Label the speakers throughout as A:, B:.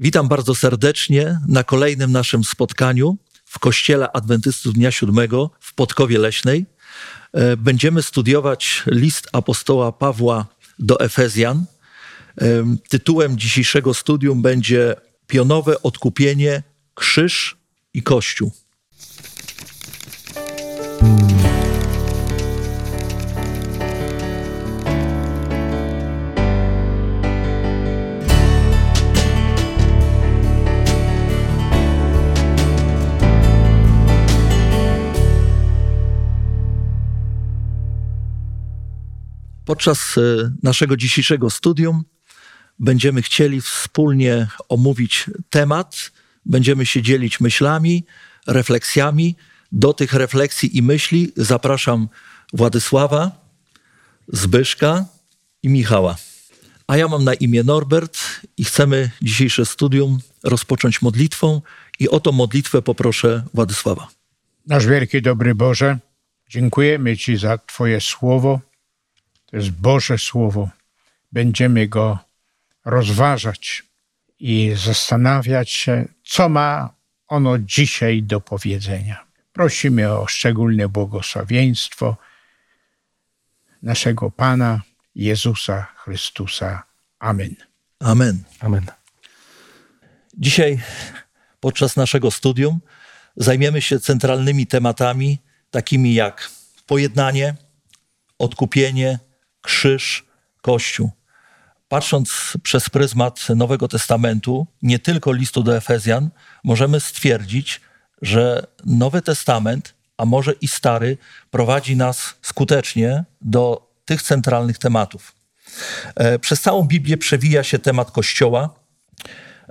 A: Witam bardzo serdecznie na kolejnym naszym spotkaniu w Kościele Adwentystów Dnia Siódmego w Podkowie Leśnej. E, będziemy studiować list apostoła Pawła do Efezjan. E, tytułem dzisiejszego studium będzie Pionowe odkupienie, krzyż i kościół. Podczas e, naszego dzisiejszego studium będziemy chcieli wspólnie omówić temat, będziemy się dzielić myślami, refleksjami. Do tych refleksji i myśli zapraszam Władysława, Zbyszka i Michała. A ja mam na imię Norbert i chcemy dzisiejsze studium rozpocząć modlitwą i o tą modlitwę poproszę Władysława.
B: Nasz wielki dobry Boże, dziękujemy Ci za Twoje słowo to jest Boże Słowo. Będziemy go rozważać i zastanawiać się, co ma ono dzisiaj do powiedzenia. Prosimy o szczególne błogosławieństwo naszego Pana Jezusa Chrystusa. Amen.
A: Amen.
C: Amen.
A: Dzisiaj podczas naszego studium zajmiemy się centralnymi tematami, takimi jak pojednanie, odkupienie, krzyż, Kościół. Patrząc przez pryzmat Nowego Testamentu, nie tylko listu do Efezjan, możemy stwierdzić, że Nowy Testament, a może i Stary, prowadzi nas skutecznie do tych centralnych tematów. E, przez całą Biblię przewija się temat Kościoła,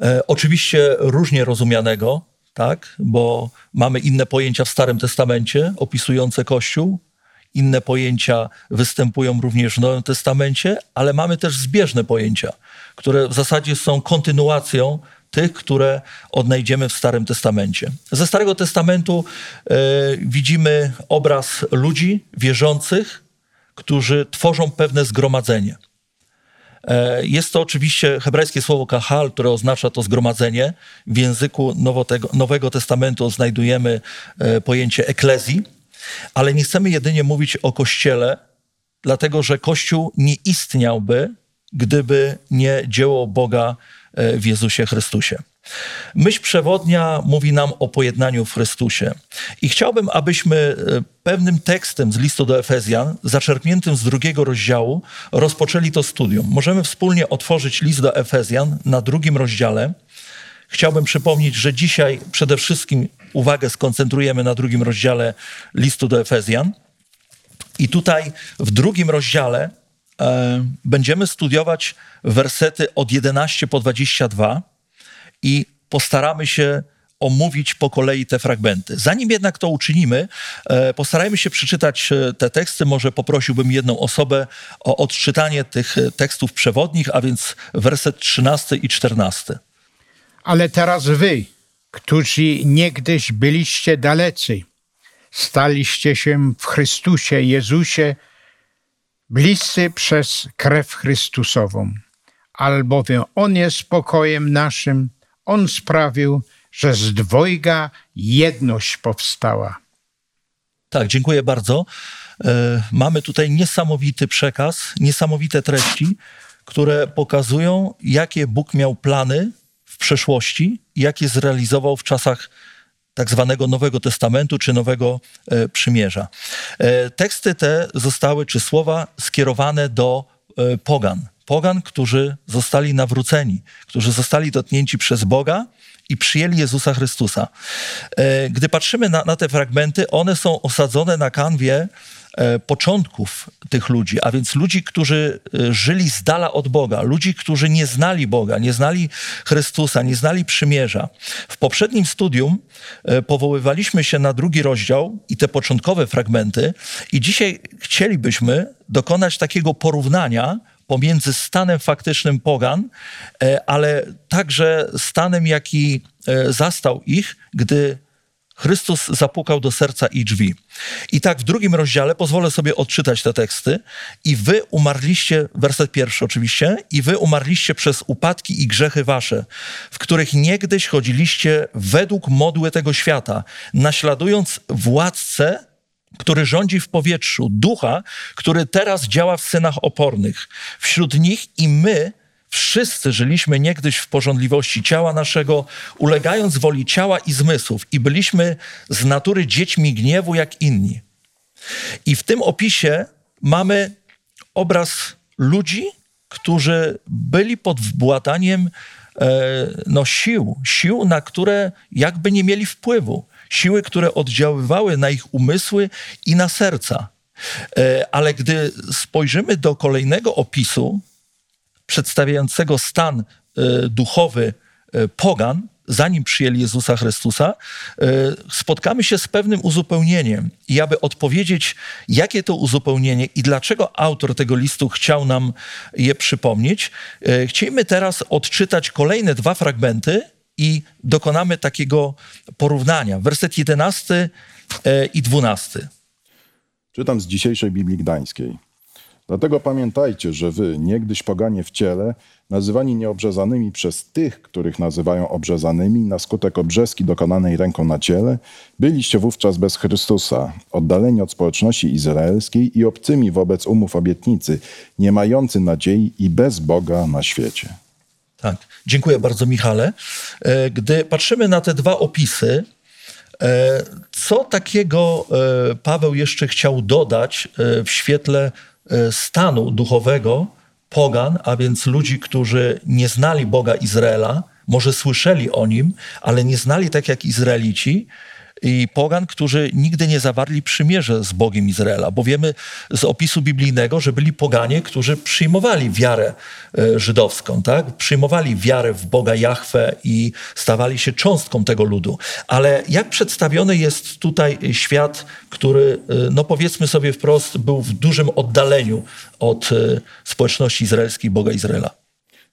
A: e, oczywiście różnie rozumianego, tak, bo mamy inne pojęcia w Starym Testamencie opisujące Kościół, inne pojęcia występują również w Nowym Testamencie, ale mamy też zbieżne pojęcia, które w zasadzie są kontynuacją tych, które odnajdziemy w Starym Testamencie. Ze Starego Testamentu e, widzimy obraz ludzi wierzących, którzy tworzą pewne zgromadzenie. E, jest to oczywiście hebrajskie słowo kahal, które oznacza to zgromadzenie. W języku Nowego Testamentu znajdujemy e, pojęcie eklezji, ale nie chcemy jedynie mówić o Kościele, dlatego że Kościół nie istniałby, gdyby nie dzieło Boga e, w Jezusie Chrystusie. Myśl przewodnia mówi nam o pojednaniu w Chrystusie. I chciałbym, abyśmy e, pewnym tekstem z listu do Efezjan, zaczerpniętym z drugiego rozdziału, rozpoczęli to studium. Możemy wspólnie otworzyć list do Efezjan na drugim rozdziale. Chciałbym przypomnieć, że dzisiaj przede wszystkim uwagę skoncentrujemy na drugim rozdziale listu do Efezjan. I tutaj w drugim rozdziale e, będziemy studiować wersety od 11 po 22 i postaramy się omówić po kolei te fragmenty. Zanim jednak to uczynimy, e, postarajmy się przeczytać e, te teksty. Może poprosiłbym jedną osobę o odczytanie tych tekstów przewodnich, a więc werset 13 i 14.
B: Ale teraz wy, którzy niegdyś byliście dalecy, staliście się w Chrystusie Jezusie bliscy przez krew Chrystusową, albowiem On jest spokojem naszym, On sprawił, że z dwojga jedność powstała.
A: Tak, dziękuję bardzo. E, mamy tutaj niesamowity przekaz, niesamowite treści, które pokazują, jakie Bóg miał plany w przeszłości jak je zrealizował w czasach tak zwanego Nowego Testamentu czy Nowego e, Przymierza. E, teksty te zostały, czy słowa skierowane do e, pogan. Pogan, którzy zostali nawróceni, którzy zostali dotknięci przez Boga i przyjęli Jezusa Chrystusa. E, gdy patrzymy na, na te fragmenty, one są osadzone na kanwie początków tych ludzi, a więc ludzi, którzy e, żyli z dala od Boga, ludzi, którzy nie znali Boga, nie znali Chrystusa, nie znali przymierza. W poprzednim studium e, powoływaliśmy się na drugi rozdział i te początkowe fragmenty, i dzisiaj chcielibyśmy dokonać takiego porównania pomiędzy stanem faktycznym pogan, ale także stanem, jaki zastał ich, gdy Chrystus zapukał do serca i drzwi. I tak w drugim rozdziale pozwolę sobie odczytać te teksty. I wy umarliście, werset pierwszy oczywiście, i wy umarliście przez upadki i grzechy wasze, w których niegdyś chodziliście według modły tego świata, naśladując władcę, który rządzi w powietrzu, ducha, który teraz działa w synach opornych. Wśród nich i my, Wszyscy żyliśmy niegdyś w porządliwości ciała naszego, ulegając woli ciała i zmysłów, i byliśmy z natury dziećmi gniewu jak inni. I w tym opisie mamy obraz ludzi, którzy byli pod wbładaniem e, no, sił, sił, na które jakby nie mieli wpływu, siły, które oddziaływały na ich umysły i na serca. E, ale gdy spojrzymy do kolejnego opisu, przedstawiającego stan e, duchowy e, pogan, zanim przyjęli Jezusa Chrystusa, e, spotkamy się z pewnym uzupełnieniem. I aby odpowiedzieć, jakie to uzupełnienie i dlaczego autor tego listu chciał nam je przypomnieć, chcielibyśmy teraz odczytać kolejne dwa fragmenty i dokonamy takiego porównania. Werset 11 i 12.
C: Czytam z dzisiejszej Biblii Gdańskiej. Dlatego pamiętajcie, że wy, niegdyś poganie w ciele, nazywani nieobrzezanymi przez tych, których nazywają obrzezanymi na skutek obrzeski dokonanej ręką na ciele, byliście wówczas bez Chrystusa, oddaleni od społeczności izraelskiej i obcymi wobec umów obietnicy, nie mający nadziei i bez Boga na świecie.
A: Tak, dziękuję bardzo Michale. E, gdy patrzymy na te dwa opisy, e, co takiego e, Paweł jeszcze chciał dodać w świetle stanu duchowego pogan, a więc ludzi, którzy nie znali Boga Izraela, może słyszeli o nim, ale nie znali tak jak Izraelici, i pogan, którzy nigdy nie zawarli przymierze z Bogiem Izraela, bo wiemy z opisu biblijnego, że byli poganie, którzy przyjmowali wiarę e, żydowską, tak? przyjmowali wiarę w Boga Jahwe i stawali się cząstką tego ludu. Ale jak przedstawiony jest tutaj świat, który, e, no powiedzmy sobie wprost, był w dużym oddaleniu od e, społeczności izraelskiej Boga Izraela?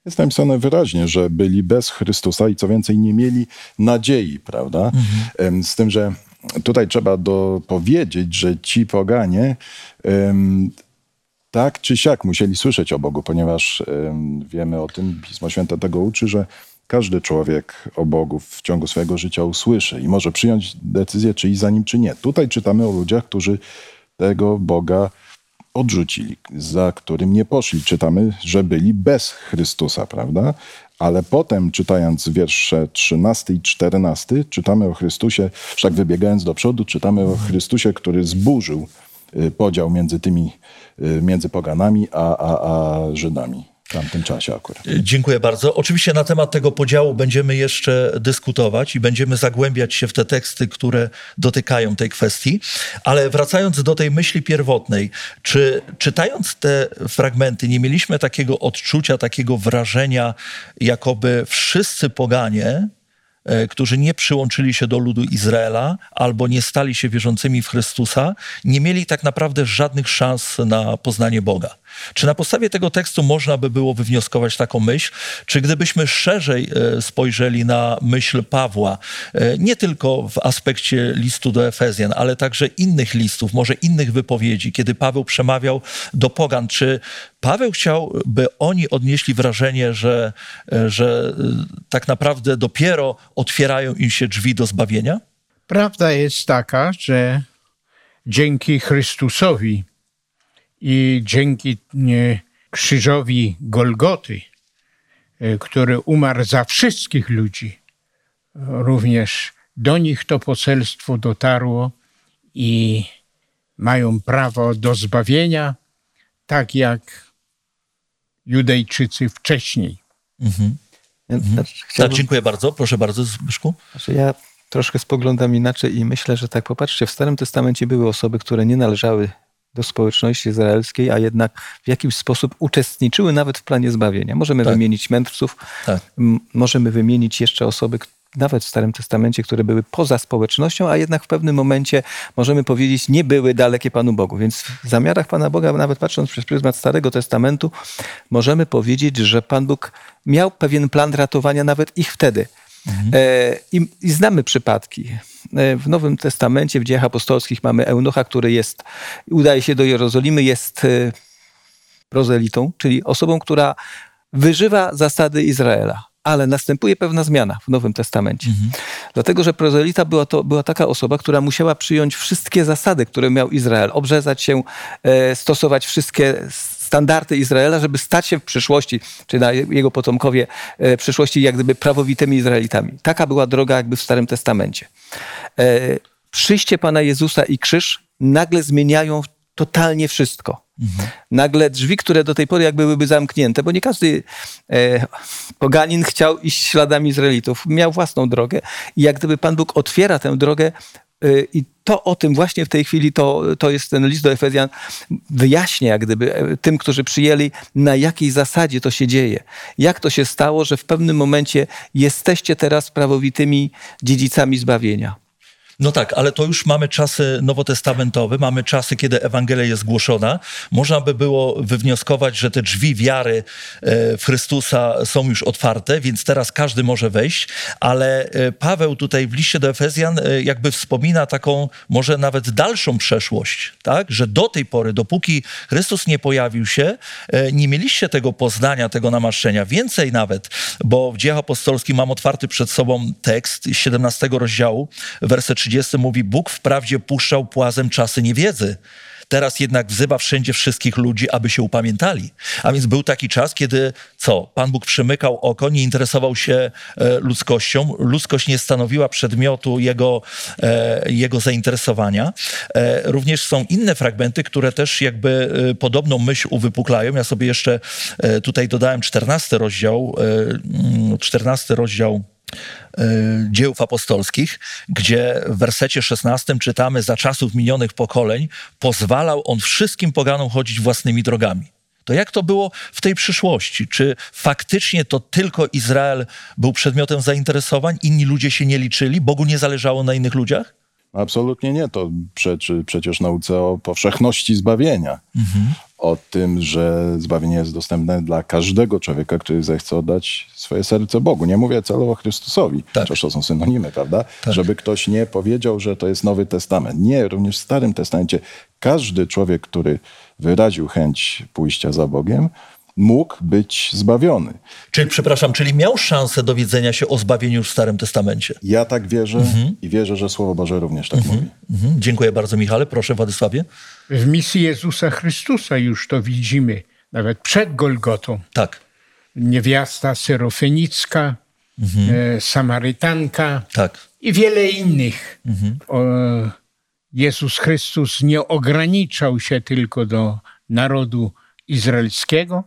C: Jest napisane wyraźnie, że byli bez Chrystusa i co więcej nie mieli nadziei, prawda? Mhm. Z tym, że tutaj trzeba dopowiedzieć, że ci poganie um, tak czy siak musieli słyszeć o Bogu, ponieważ um, wiemy o tym, Pismo Święte tego uczy, że każdy człowiek o Bogu w ciągu swojego życia usłyszy i może przyjąć decyzję, czy iść za nim, czy nie. Tutaj czytamy o ludziach, którzy tego Boga odrzucili, za którym nie poszli. Czytamy, że byli bez Chrystusa, prawda? Ale potem, czytając wiersze 13 i 14, czytamy o Chrystusie, wszak wybiegając do przodu, czytamy o Chrystusie, który zburzył y, podział między tymi, y, między poganami a, a, a Żydami w tamtym czasie akurat.
A: Dziękuję bardzo. Oczywiście na temat tego podziału będziemy jeszcze dyskutować i będziemy zagłębiać się w te teksty, które dotykają tej kwestii. Ale wracając do tej myśli pierwotnej, czy czytając te fragmenty nie mieliśmy takiego odczucia, takiego wrażenia, jakoby wszyscy poganie, e, którzy nie przyłączyli się do ludu Izraela albo nie stali się wierzącymi w Chrystusa, nie mieli tak naprawdę żadnych szans na poznanie Boga. Czy na podstawie tego tekstu można by było wywnioskować taką myśl? Czy gdybyśmy szerzej e, spojrzeli na myśl Pawła, e, nie tylko w aspekcie listu do Efezjan, ale także innych listów, może innych wypowiedzi, kiedy Paweł przemawiał do pogan, czy Paweł chciał, by oni odnieśli wrażenie, że, e, że tak naprawdę dopiero otwierają im się drzwi do zbawienia?
B: Prawda jest taka, że dzięki Chrystusowi i dzięki krzyżowi Golgoty, e, który umarł za wszystkich ludzi, również do nich to poselstwo dotarło i mają prawo do zbawienia, tak jak Judejczycy wcześniej. Mhm.
A: Mhm. Tak, dziękuję bardzo. Proszę bardzo, Zbyszku.
D: Znaczy ja troszkę spoglądam inaczej i myślę, że tak, popatrzcie, w Starym Testamencie były osoby, które nie należały do społeczności izraelskiej, a jednak w jakiś sposób uczestniczyły nawet w planie zbawienia. Możemy tak. wymienić mędrców, tak. możemy wymienić jeszcze osoby, nawet w Starym Testamencie, które były poza społecznością, a jednak w pewnym momencie możemy powiedzieć, nie były dalekie Panu Bogu. Więc w zamiarach Pana Boga, nawet patrząc przez pryzmat Starego Testamentu, możemy powiedzieć, że Pan Bóg miał pewien plan ratowania nawet ich wtedy. E, I, I znamy przypadki. E, W Nowym Testamencie, w dziejach apostolskich mamy eunucha, który jest, udaje się do Jerozolimy, jest e, prozelitą, czyli osobą, która wyżywa zasady Izraela. Ale następuje pewna zmiana w Nowym Testamencie. Dlatego, że prozelita była, to, była taka osoba, która musiała przyjąć wszystkie zasady, które miał Izrael, obrzezać się, stosować wszystkie standardy Izraela, żeby stać się w przyszłości, czy na jego potomkowie e, w przyszłości, jak gdyby prawowitymi Izraelitami. Taka była droga jakby w Starym Testamencie. E, przyjście Pana Jezusa i krzyż nagle zmieniają totalnie wszystko. Nagle drzwi, które do tej pory jakby były zamknięte, bo nie każdy e, poganin chciał iść śladami Izraelitów, miał własną drogę i jak gdyby Pan Bóg otwiera tę drogę i to o tym właśnie w tej chwili to, to jest ten list do Efezjan wyjaśnia jak gdyby e, tym, którzy przyjęli, na jakiej zasadzie to się dzieje. Jak to się stało, że w pewnym momencie jesteście teraz prawowitymi dziedzicami zbawienia.
A: No tak, ale to już mamy czasy nowotestamentowe, mamy czasy, kiedy Ewangelia jest głoszona. Można by było wywnioskować, że te drzwi wiary e, w Chrystusa są już otwarte, więc teraz każdy może wejść, ale e, Paweł tutaj w liście do Efezjan e, jakby wspomina taką może nawet dalszą przeszłość, tak? że do tej pory, dopóki Chrystus nie pojawił się, nie mieliście tego poznania, tego namaszczenia. Więcej nawet, bo w dziejach apostolskich mam otwarty przed sobą tekst 17 rozdziału, werset 30 mówi, Bóg wprawdzie puszczał płazem czasy niewiedzy. Teraz jednak wzywa wszędzie wszystkich ludzi, aby się upamiętali. A więc był taki czas, kiedy co? Pan Bóg przymykał oko, nie interesował się e, ludzkością. Ludzkość nie stanowiła przedmiotu jego, e, jego zainteresowania. E, również są inne fragmenty, które też jakby e, podobną myśl uwypuklają. Ja sobie jeszcze e, tutaj dodałem 14 rozdział, e, mm, 14 rozdział e, dziełów apostolskich, gdzie w wersecie 16 czytamy za czasów minionych pokoleń pozwalał on wszystkim poganom chodzić własnymi drogami. To jak to było w tej przyszłości? Czy faktycznie to tylko Izrael był przedmiotem zainteresowań, inni ludzie się nie liczyli, Bogu nie zależało na innych ludziach?
C: Absolutnie nie. To przeczy przecież nauce o powszechności zbawienia. O tym, że zbawienie jest dostępne dla każdego człowieka, który zechce oddać swoje serce Bogu. Nie mówię celowo Chrystusowi,
A: Tak.
C: chociaż to są synonimy, prawda? Żeby ktoś nie powiedział, że to jest Nowy Testament. Nie, również w Starym Testamencie każdy człowiek, który wyraził chęć pójścia za Bogiem, mógł być zbawiony.
A: Czyli, przepraszam, czyli miał szansę dowiedzenia się o zbawieniu w Starym Testamencie?
C: Ja tak wierzę i wierzę, że Słowo Boże również tak mówi.
A: Mhm. Dziękuję bardzo, Michale. Proszę, Władysławie.
B: W misji Jezusa Chrystusa już to widzimy, nawet przed Golgotą.
A: Tak,
B: Niewiasta syrofenicka, e, Samarytanka
A: tak.
B: i wiele innych. O, Jezus Chrystus nie ograniczał się tylko do narodu izraelskiego,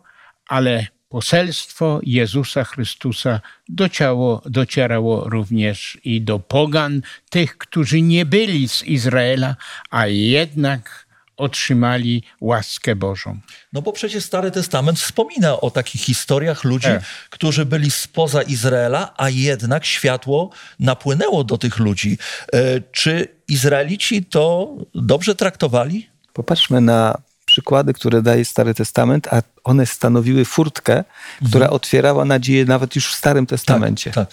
B: ale poselstwo Jezusa Chrystusa dociało, docierało również i do pogan, tych, którzy nie byli z Izraela, a jednak otrzymali łaskę Bożą.
A: No bo przecież Stary Testament wspomina o takich historiach ludzi,
B: Tak.
A: którzy byli spoza Izraela, a jednak światło napłynęło do tych ludzi. E, czy Izraelici to dobrze traktowali?
D: Popatrzmy na przykłady, które daje Stary Testament, a one stanowiły furtkę, która otwierała nadzieję nawet już w Starym Testamencie.
A: tak.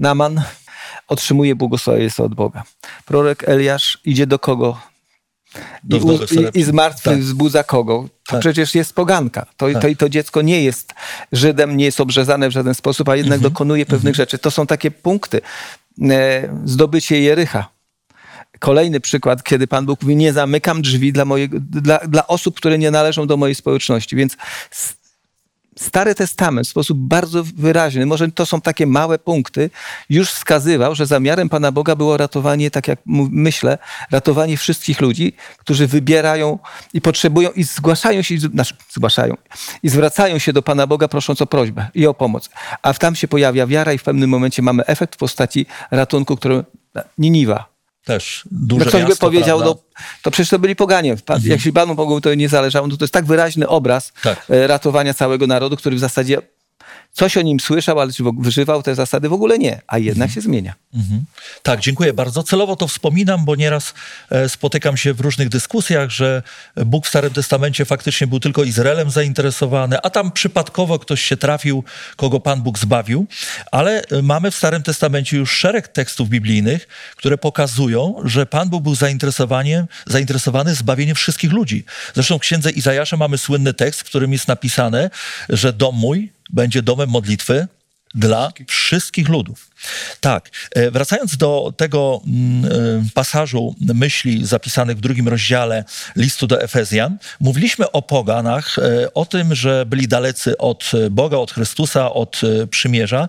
D: Naman otrzymuje błogosławieństwo od Boga. Prorok Eliasz idzie do kogo?
A: Do
D: I, i, I z martwych
A: Tak.
D: wzbudza kogo? To
A: Tak.
D: przecież jest poganka. To,
A: Tak.
D: to, I to dziecko nie jest Żydem, nie jest obrzezane w żaden sposób, a jednak
A: Mhm.
D: dokonuje pewnych rzeczy. To są takie punkty. E, zdobycie Jericha. Kolejny przykład, kiedy Pan Bóg mówi, nie zamykam drzwi dla, mojego, dla, dla osób, które nie należą do mojej społeczności. Więc Stary Testament w sposób bardzo wyraźny, może to są takie małe punkty, już wskazywał, że zamiarem Pana Boga było ratowanie, tak jak myślę, ratowanie wszystkich ludzi, którzy wybierają i potrzebują i zgłaszają się, znaczy zgłaszają i zwracają się do Pana Boga prosząc o prośbę i o pomoc. A tam się pojawia wiara i w pewnym momencie mamy efekt w postaci ratunku, który Niniwa.
A: Też
D: No
A: duże
D: ktoś by
A: miasto,
D: powiedział,
A: prawda?
D: no, to przecież to byli poganie. Pan, Jeśli Panu Bogu to nie zależało, no to to jest tak wyraźny obraz
A: Tak.
D: e, ratowania całego narodu, który w zasadzie coś o nim słyszał, ale czy wyżywał te zasady? W ogóle nie, a jednak się zmienia.
A: Mhm. Tak, dziękuję bardzo. Celowo to wspominam, bo nieraz e, spotykam się w różnych dyskusjach, że Bóg w Starym Testamencie faktycznie był tylko Izraelem zainteresowany, a tam przypadkowo ktoś się trafił, kogo Pan Bóg zbawił. Ale e, mamy w Starym Testamencie już szereg tekstów biblijnych, które pokazują, że Pan Bóg był zainteresowany, zainteresowany zbawieniem wszystkich ludzi. Zresztą w księdze Izajasza mamy słynny tekst, w którym jest napisane, że dom mój będzie domem modlitwy dla wszystkich ludów. Tak, e, wracając do tego mm, e, pasażu myśli zapisanych w drugim rozdziale listu do Efezjan, mówiliśmy o poganach, e, o tym, że byli dalecy od Boga, od Chrystusa, od przymierza.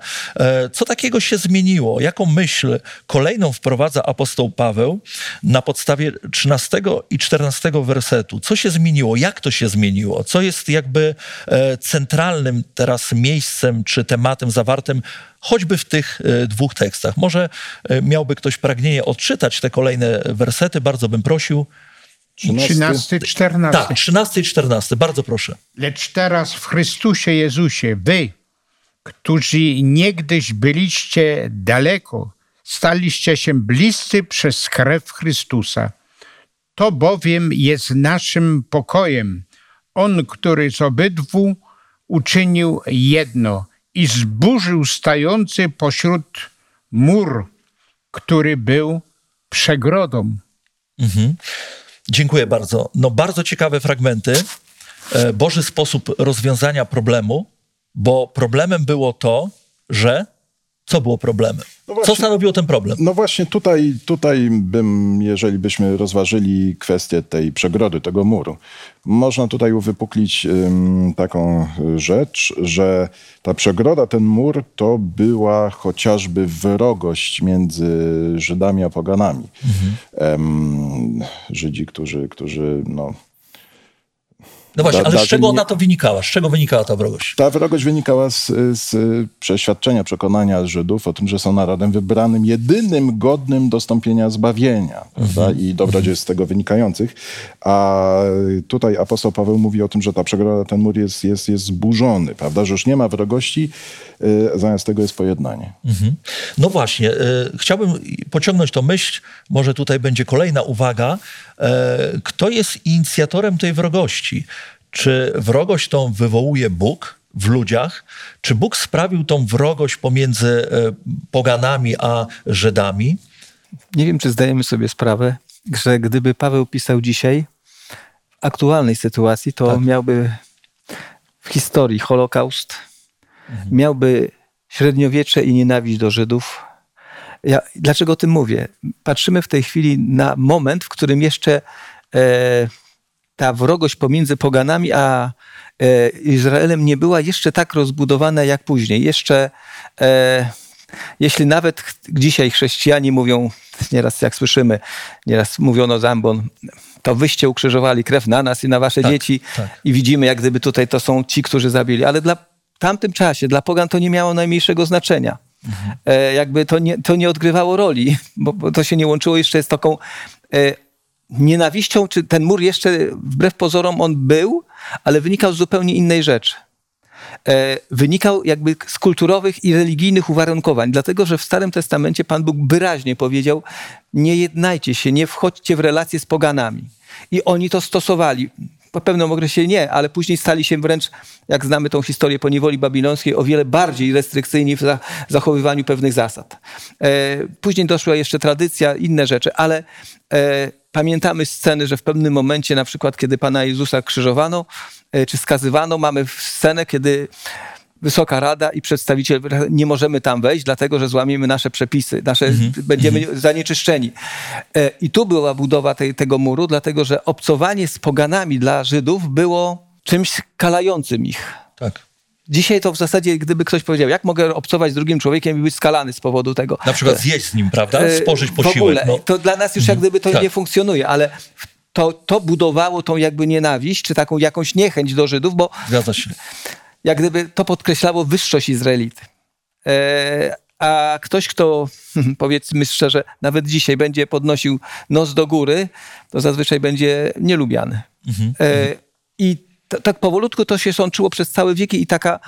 A: Co takiego się zmieniło? Jaką myśl kolejną wprowadza apostoł Paweł na podstawie 13 i 14 wersetu? Co się zmieniło? Jak to się zmieniło? Co jest jakby centralnym teraz miejscem czy tematem zawartym choćby w tych e, dwóch tekstach. Może e, miałby ktoś pragnienie odczytać te kolejne wersety, bardzo bym prosił.
B: 13, 14.
A: Tak, 13 i 14, bardzo proszę.
B: Lecz teraz w Chrystusie Jezusie, wy, którzy niegdyś byliście daleko, staliście się bliscy przez krew Chrystusa. To bowiem jest naszym pokojem. On, który z obydwu uczynił jedno – i zburzył stający pośród mur, który był przegrodą.
A: Mhm. Dziękuję bardzo. No, bardzo ciekawe fragmenty. E, Boży sposób rozwiązania problemu, bo problemem było to, że co było problemem? No właśnie, Co stanowiło ten problem?
C: No właśnie tutaj, tutaj bym, jeżeli byśmy rozważyli kwestię tej przegrody, tego muru, można tutaj uwypuklić um, taką rzecz, że ta przegroda, ten mur, to była chociażby wrogość między Żydami a poganami. Mhm. Um, Żydzi, którzy, którzy no,
A: no właśnie, da, ale z czego ona to wynikała? Z czego wynikała ta wrogość?
C: Ta wrogość wynikała z, z przeświadczenia, przekonania Żydów o tym, że są narodem wybranym, jedynym godnym dostąpienia zbawienia mhm. i dobrodziejstw z tego wynikających. A tutaj apostoł Paweł mówi o tym, że ta przegroda, ten mur jest, jest, jest zburzony, prawda? że już nie ma wrogości, y, zamiast tego jest pojednanie. Mhm.
A: No właśnie, chciałbym pociągnąć to myśl, może tutaj będzie kolejna uwaga, E, kto jest inicjatorem tej wrogości? Czy wrogość tą wywołuje Bóg w ludziach? Czy Bóg sprawił tą wrogość pomiędzy e, poganami a Żydami?
D: Nie wiem, czy zdajemy sobie sprawę, że gdyby Paweł pisał dzisiaj w aktualnej sytuacji, to tak. miałby w historii Holokaust, mhm. miałby średniowiecze i nienawiść do Żydów, ja, dlaczego o tym mówię? Patrzymy w tej chwili na moment, w którym jeszcze e, ta wrogość pomiędzy poganami a e, Izraelem nie była jeszcze tak rozbudowana jak później. Jeszcze, e, jeśli nawet dzisiaj chrześcijanie mówią, nieraz jak słyszymy, nieraz mówiono Zambon, to wyście ukrzyżowali krew na nas i na wasze tak, dzieci tak. i widzimy, jak gdyby tutaj to są ci, którzy zabili. Ale dla w tamtym czasie, dla pogan to nie miało najmniejszego znaczenia. E, jakby to nie, to nie odgrywało roli, bo, bo to się nie łączyło jeszcze z taką e, nienawiścią, czy ten mur jeszcze wbrew pozorom on był, ale wynikał z zupełnie innej rzeczy. E, wynikał jakby z kulturowych i religijnych uwarunkowań, dlatego że w Starym Testamencie Pan Bóg wyraźnie powiedział: Nie jednajcie się, nie wchodźcie w relacje z poganami. I oni to stosowali po pewnym okresie nie, ale później stali się wręcz, jak znamy tą historię po niewoli babilońskiej, o wiele bardziej restrykcyjni w zachowywaniu pewnych zasad. E, później doszła jeszcze tradycja, inne rzeczy, ale e, pamiętamy sceny, że w pewnym momencie, na przykład kiedy Pana Jezusa krzyżowano, e, czy skazywano, mamy scenę, kiedy Wysoka Rada i przedstawiciel, nie możemy tam wejść, dlatego że złamiemy nasze przepisy, nasze, -hmm. będziemy -hmm. zanieczyszczeni. E, I tu była budowa tej, tego muru, dlatego że obcowanie z poganami dla Żydów było czymś kalającym ich.
A: Tak.
D: Dzisiaj to w zasadzie, gdyby ktoś powiedział, jak mogę obcować z drugim człowiekiem i być skalany z powodu tego.
A: Na przykład zjeść z nim, prawda? E, Spożyć posiłek. W ogóle,
D: no. To dla nas już jak gdyby to tak. nie funkcjonuje, ale to, to budowało tą jakby nienawiść, czy taką jakąś niechęć do Żydów, bo...
A: Zgadza się
D: jak gdyby to podkreślało wyższość Izraelity. E, a ktoś, kto powiedzmy szczerze, nawet dzisiaj będzie podnosił nos do góry, to zazwyczaj będzie nielubiany. Mhm. E, I tak powolutku to się sączyło przez całe wieki i taka,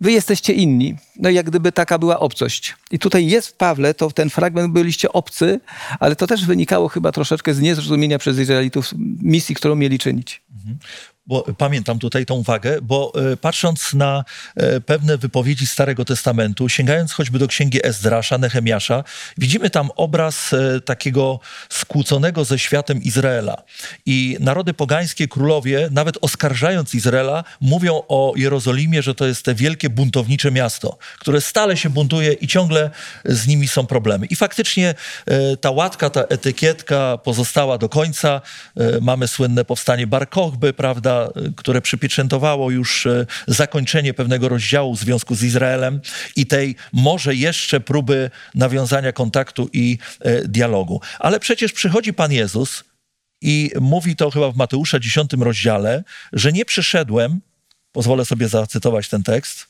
D: wy jesteście inni. No jak gdyby taka była obcość. I tutaj jest w Pawle, to ten fragment byliście obcy, ale to też wynikało chyba troszeczkę z niezrozumienia przez Izraelitów misji, którą mieli czynić.
A: Mhm bo pamiętam tutaj tą uwagę, bo e, patrząc na e, pewne wypowiedzi Starego Testamentu, sięgając choćby do księgi Ezdrasza, Nehemiasza, widzimy tam obraz e, takiego skłóconego ze światem Izraela. I narody pogańskie, królowie, nawet oskarżając Izraela, mówią o Jerozolimie, że to jest te wielkie buntownicze miasto, które stale się buntuje i ciągle z nimi są problemy. I faktycznie ta łatka, ta etykietka pozostała do końca. Mamy słynne powstanie Bar Kochby, prawda? Które przypieczętowało już e, zakończenie pewnego rozdziału w związku z Izraelem i tej może jeszcze próby nawiązania kontaktu i e, dialogu. Ale przecież przychodzi Pan Jezus i mówi to chyba w Mateusza 10 rozdziale, że nie przyszedłem, pozwolę sobie zacytować ten tekst,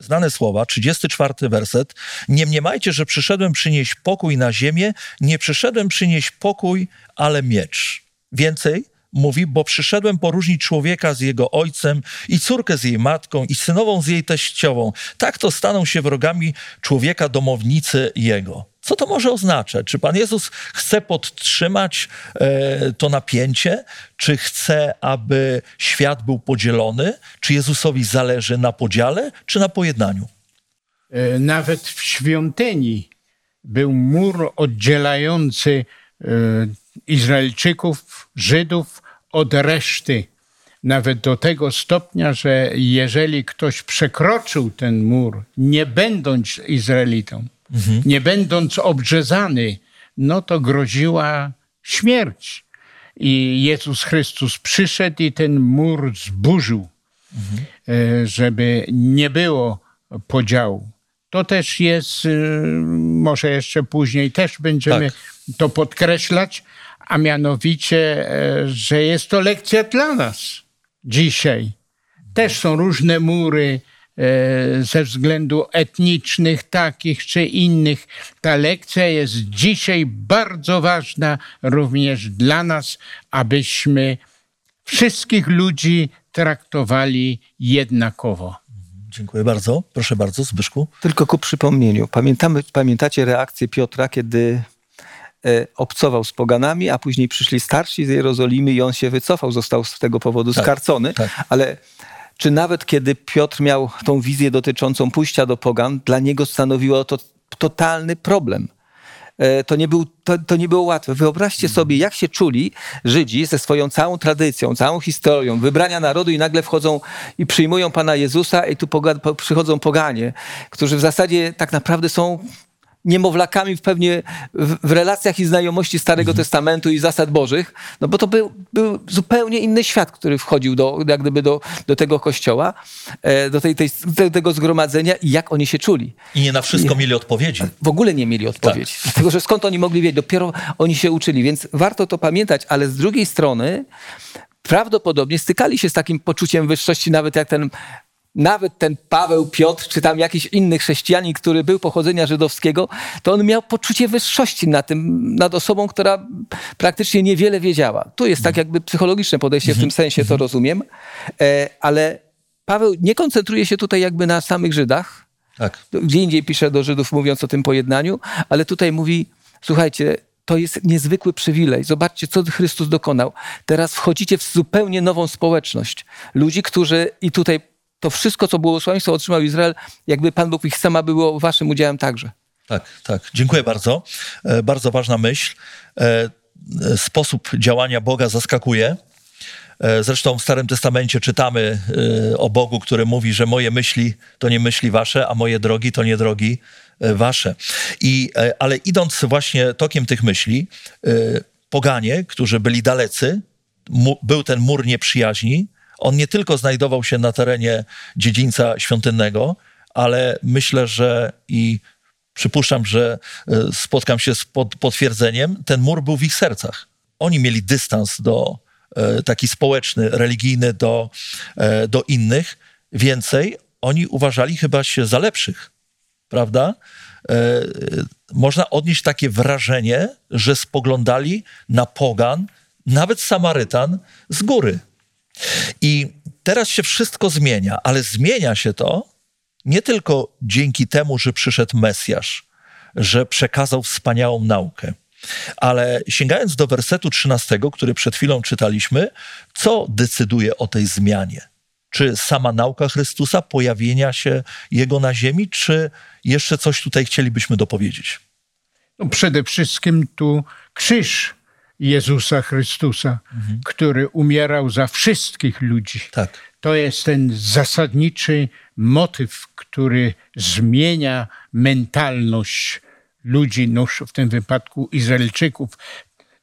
A: znane słowa, 34 werset. Nie mniemajcie, że przyszedłem przynieść pokój na ziemię, nie przyszedłem przynieść pokój, ale miecz. Więcej, mówi, bo przyszedłem poróżnić człowieka z jego ojcem i córkę z jej matką i synową z jej teściową. Tak to staną się wrogami człowieka domownicy jego. Co to może oznaczać? Czy Pan Jezus chce podtrzymać e, to napięcie? Czy chce, aby świat był podzielony? Czy Jezusowi zależy na podziale, czy na pojednaniu?
B: E, nawet w świątyni był mur oddzielający e, Izraelczyków, Żydów od reszty. Nawet do tego stopnia, że jeżeli ktoś przekroczył ten mur, nie będąc Izraelitą, mhm. nie będąc obrzezany, no to groziła śmierć. I Jezus Chrystus przyszedł i ten mur zburzył, mhm. żeby nie było podziału. To też jest, e, może jeszcze później też będziemy tak. to podkreślać, a mianowicie, e, że jest to lekcja dla nas dzisiaj. Też są różne mury e, ze względu etnicznych, takich czy innych. Ta lekcja jest dzisiaj bardzo ważna również dla nas, abyśmy wszystkich ludzi traktowali jednakowo.
A: Dziękuję bardzo. Proszę bardzo, Zbyszku.
D: Tylko ku przypomnieniu. Pamiętamy, pamiętacie reakcję Piotra, kiedy obcował z poganami, a później przyszli starsi z Jerozolimy i on się wycofał, został z tego powodu tak, skarcony. Tak. Ale czy nawet kiedy Piotr miał tą wizję dotyczącą pójścia do pogan, dla niego stanowiło to totalny problem. E, to nie, był, to, to nie było łatwe. Wyobraźcie sobie, jak się czuli Żydzi ze swoją całą tradycją, całą historią, wybrania narodu i nagle wchodzą i przyjmują Pana Jezusa i tu przychodzą poganie, którzy w zasadzie tak naprawdę są niemowlakami w pewnie w, w relacjach i znajomości Starego mhm. Testamentu i zasad Bożych, no bo to był, był zupełnie inny świat, który wchodził do, jak gdyby do, do tego kościoła, e, do, tej, tej, do tego zgromadzenia i jak oni się czuli.
A: I nie na wszystko mieli odpowiedzi.
D: W ogóle nie mieli odpowiedzi. Tak. Dlatego, że skąd oni mogli wiedzieć? Dopiero oni się uczyli, więc warto to pamiętać, ale z drugiej strony prawdopodobnie stykali się z takim poczuciem wyższości, nawet jak ten nawet ten Paweł, Piotr, czy tam jakiś inny chrześcijanin, który był pochodzenia żydowskiego, to on miał poczucie wyższości nad, tym, nad osobą, która praktycznie niewiele wiedziała. Tu jest tak jakby psychologiczne podejście, w tym sensie to rozumiem, e, ale Paweł nie koncentruje się tutaj jakby na samych Żydach. Tak. Gdzie indziej pisze do Żydów, mówiąc o tym pojednaniu, ale tutaj mówi, słuchajcie, to jest niezwykły przywilej. Zobaczcie, co Chrystus dokonał. Teraz wchodzicie w zupełnie nową społeczność. Ludzi, którzy i tutaj to wszystko, co błogosławieństwo otrzymał Izrael, jakby Pan Bóg ich sama było waszym udziałem także.
A: Tak, tak. Dziękuję bardzo. E, bardzo ważna myśl. E, sposób działania Boga zaskakuje. E, zresztą w Starym Testamencie czytamy o Bogu, który mówi, że moje myśli to nie myśli wasze, a moje drogi to nie drogi wasze. I, ale idąc właśnie tokiem tych myśli, poganie, którzy byli dalecy, był ten mur nieprzyjaźni, on nie tylko znajdował się na terenie dziedzińca świątynnego, ale myślę, że i przypuszczam, że e, spotkam się z potwierdzeniem, ten mur był w ich sercach. Oni mieli dystans do e, taki społeczny, religijny do, e, do innych. Więcej, oni uważali chyba się za lepszych, prawda? Można odnieść takie wrażenie, że spoglądali na pogan, nawet Samarytan, z góry I teraz się wszystko zmienia, ale zmienia się to nie tylko dzięki temu, że przyszedł Mesjasz, że przekazał wspaniałą naukę. Ale sięgając do wersetu 13, który przed chwilą czytaliśmy, co decyduje o tej zmianie? Czy sama nauka Chrystusa, pojawienia się Jego na ziemi, czy jeszcze coś tutaj chcielibyśmy dopowiedzieć?
B: No przede wszystkim tu krzyż Jezusa Chrystusa, mhm. który umierał za wszystkich ludzi.
A: Tak.
B: To jest ten zasadniczy motyw, który zmienia mentalność ludzi, no w tym wypadku Izraelczyków,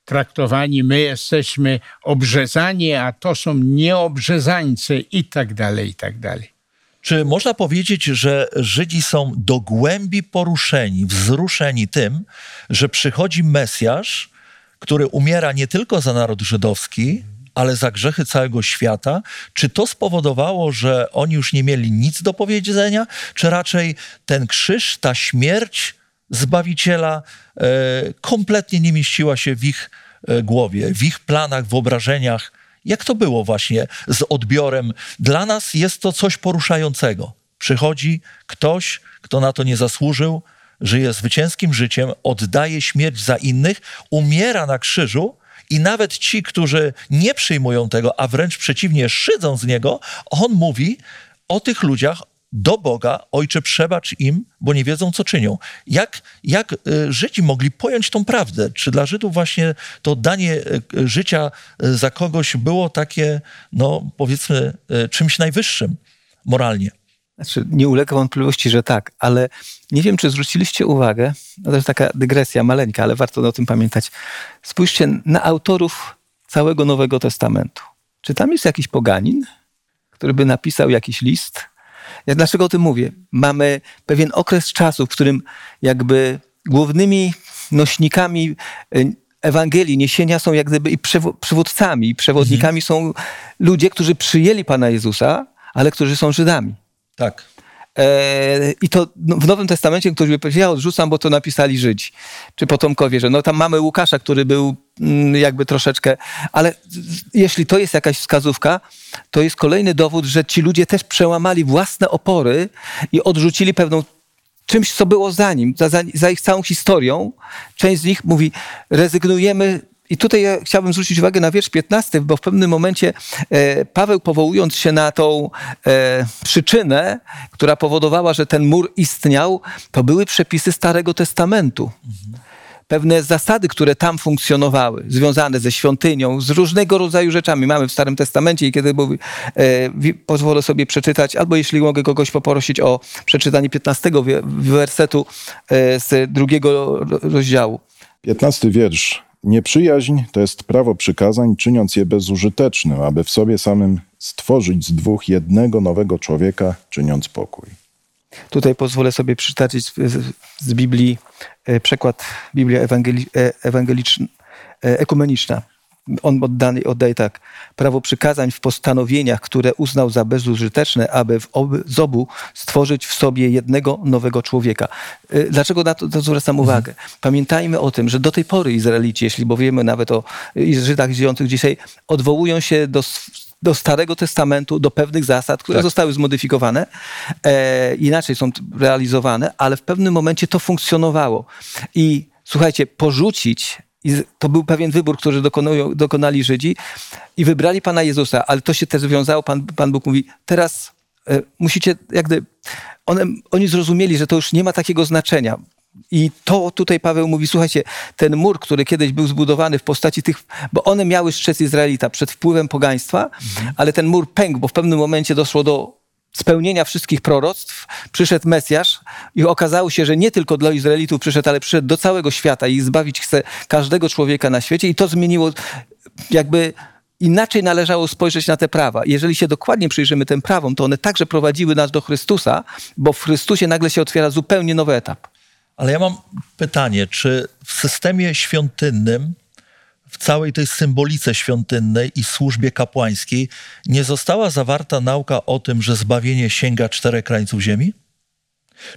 B: traktowani, my jesteśmy obrzezani, a to są nieobrzezańcy i tak dalej, i tak dalej.
A: Czy można powiedzieć, że Żydzi są do głębi poruszeni, wzruszeni tym, że przychodzi Mesjasz, który umiera nie tylko za naród żydowski, ale za grzechy całego świata? Czy to spowodowało, że oni już nie mieli nic do powiedzenia, czy raczej ten krzyż, ta śmierć Zbawiciela e, kompletnie nie mieściła się w ich e, głowie, w ich planach, wyobrażeniach? Jak to było właśnie z odbiorem? Dla nas jest to coś poruszającego. Przychodzi ktoś, kto na to nie zasłużył, żyje zwycięskim życiem, oddaje śmierć za innych, umiera na krzyżu i nawet ci, którzy nie przyjmują tego, a wręcz przeciwnie, szydzą z niego, on mówi o tych ludziach, do Boga, Ojcze, przebacz im, bo nie wiedzą, co czynią. Jak, jak y, Żydzi mogli pojąć tą prawdę? Czy dla Żydów właśnie to danie y, życia y, za kogoś było takie, no powiedzmy, czymś najwyższym moralnie?
D: Znaczy, nie ulega wątpliwości, że tak, ale nie wiem, czy zwróciliście uwagę, no to jest taka dygresja maleńka, ale warto o tym pamiętać. Spójrzcie na autorów całego Nowego Testamentu. Czy tam jest jakiś poganin, który by napisał jakiś list? Ja dlaczego o tym mówię? Mamy pewien okres czasu, w którym jakby głównymi nośnikami y, Ewangelii, niesienia są jak gdyby i przywódcami, i przewodnikami mhm. są ludzie, którzy przyjęli Pana Jezusa, ale którzy są Żydami.
A: Tak.
D: E, I to no, w Nowym Testamencie ktoś by powiedział, ja odrzucam, bo to napisali Żydzi, czy potomkowie, że no tam mamy Łukasza, który był mm, jakby troszeczkę, ale jeśli to jest jakaś wskazówka, to jest kolejny dowód, że ci ludzie też przełamali własne opory i odrzucili pewną czymś, co było za nim, za, za ich całą historią. Część z nich mówi, rezygnujemy i tutaj ja chciałbym zwrócić uwagę na wiersz 15, bo w pewnym momencie e, Paweł powołując się na tą e, przyczynę, która powodowała, że ten mur istniał, to były przepisy Starego Testamentu. Pewne zasady, które tam funkcjonowały, związane ze świątynią, z różnego rodzaju rzeczami. Mamy w Starym Testamencie i kiedy mówi, e, pozwolę sobie przeczytać, albo jeśli mogę kogoś poprosić o przeczytanie 15 wersetu e, z drugiego rozdziału.
C: 15 wiersz Nieprzyjaźń to jest prawo przykazań, czyniąc je bezużytecznym, aby w sobie samym stworzyć z dwóch jednego nowego człowieka, czyniąc pokój.
D: Tutaj pozwolę sobie przytaczyć z Biblii e, przekład Biblia Ewangeli e, e, Ekumeniczna on oddany, oddaje tak. Prawo przykazań w postanowieniach, które uznał za bezużyteczne, aby w obu, z obu stworzyć w sobie jednego nowego człowieka. Y, dlaczego na to, to zwracam mhm. uwagę? Pamiętajmy o tym, że do tej pory Izraelici, jeśli bo wiemy nawet o Żydach żyjących dzisiaj, odwołują się do do Starego Testamentu, do pewnych zasad, które tak. zostały zmodyfikowane, e, inaczej są realizowane, ale w pewnym momencie to funkcjonowało. I słuchajcie, porzucić i to był pewien wybór, który dokonują, dokonali Żydzi i wybrali Pana Jezusa, ale to się też związało, Pan, Pan Bóg mówi, teraz e, musicie, jak gdy, one, oni zrozumieli, że to już nie ma takiego znaczenia. I to tutaj Paweł mówi, słuchajcie, ten mur, który kiedyś był zbudowany w postaci tych, bo one miały strzec Izraelita przed wpływem pogaństwa, mhm. ale ten mur pękł, bo w pewnym momencie doszło do spełnienia wszystkich proroctw, przyszedł Mesjasz i okazało się, że nie tylko dla Izraelitów przyszedł, ale przyszedł do całego świata i zbawić chce każdego człowieka na świecie i to zmieniło jakby inaczej należało spojrzeć na te prawa. Jeżeli się dokładnie przyjrzymy tym prawom, to one także prowadziły nas do Chrystusa, bo w Chrystusie nagle się otwiera zupełnie nowy etap.
A: Ale ja mam pytanie, czy w systemie świątynnym w całej tej symbolice świątynnej i służbie kapłańskiej nie została zawarta nauka o tym, że zbawienie sięga czterech krańców ziemi?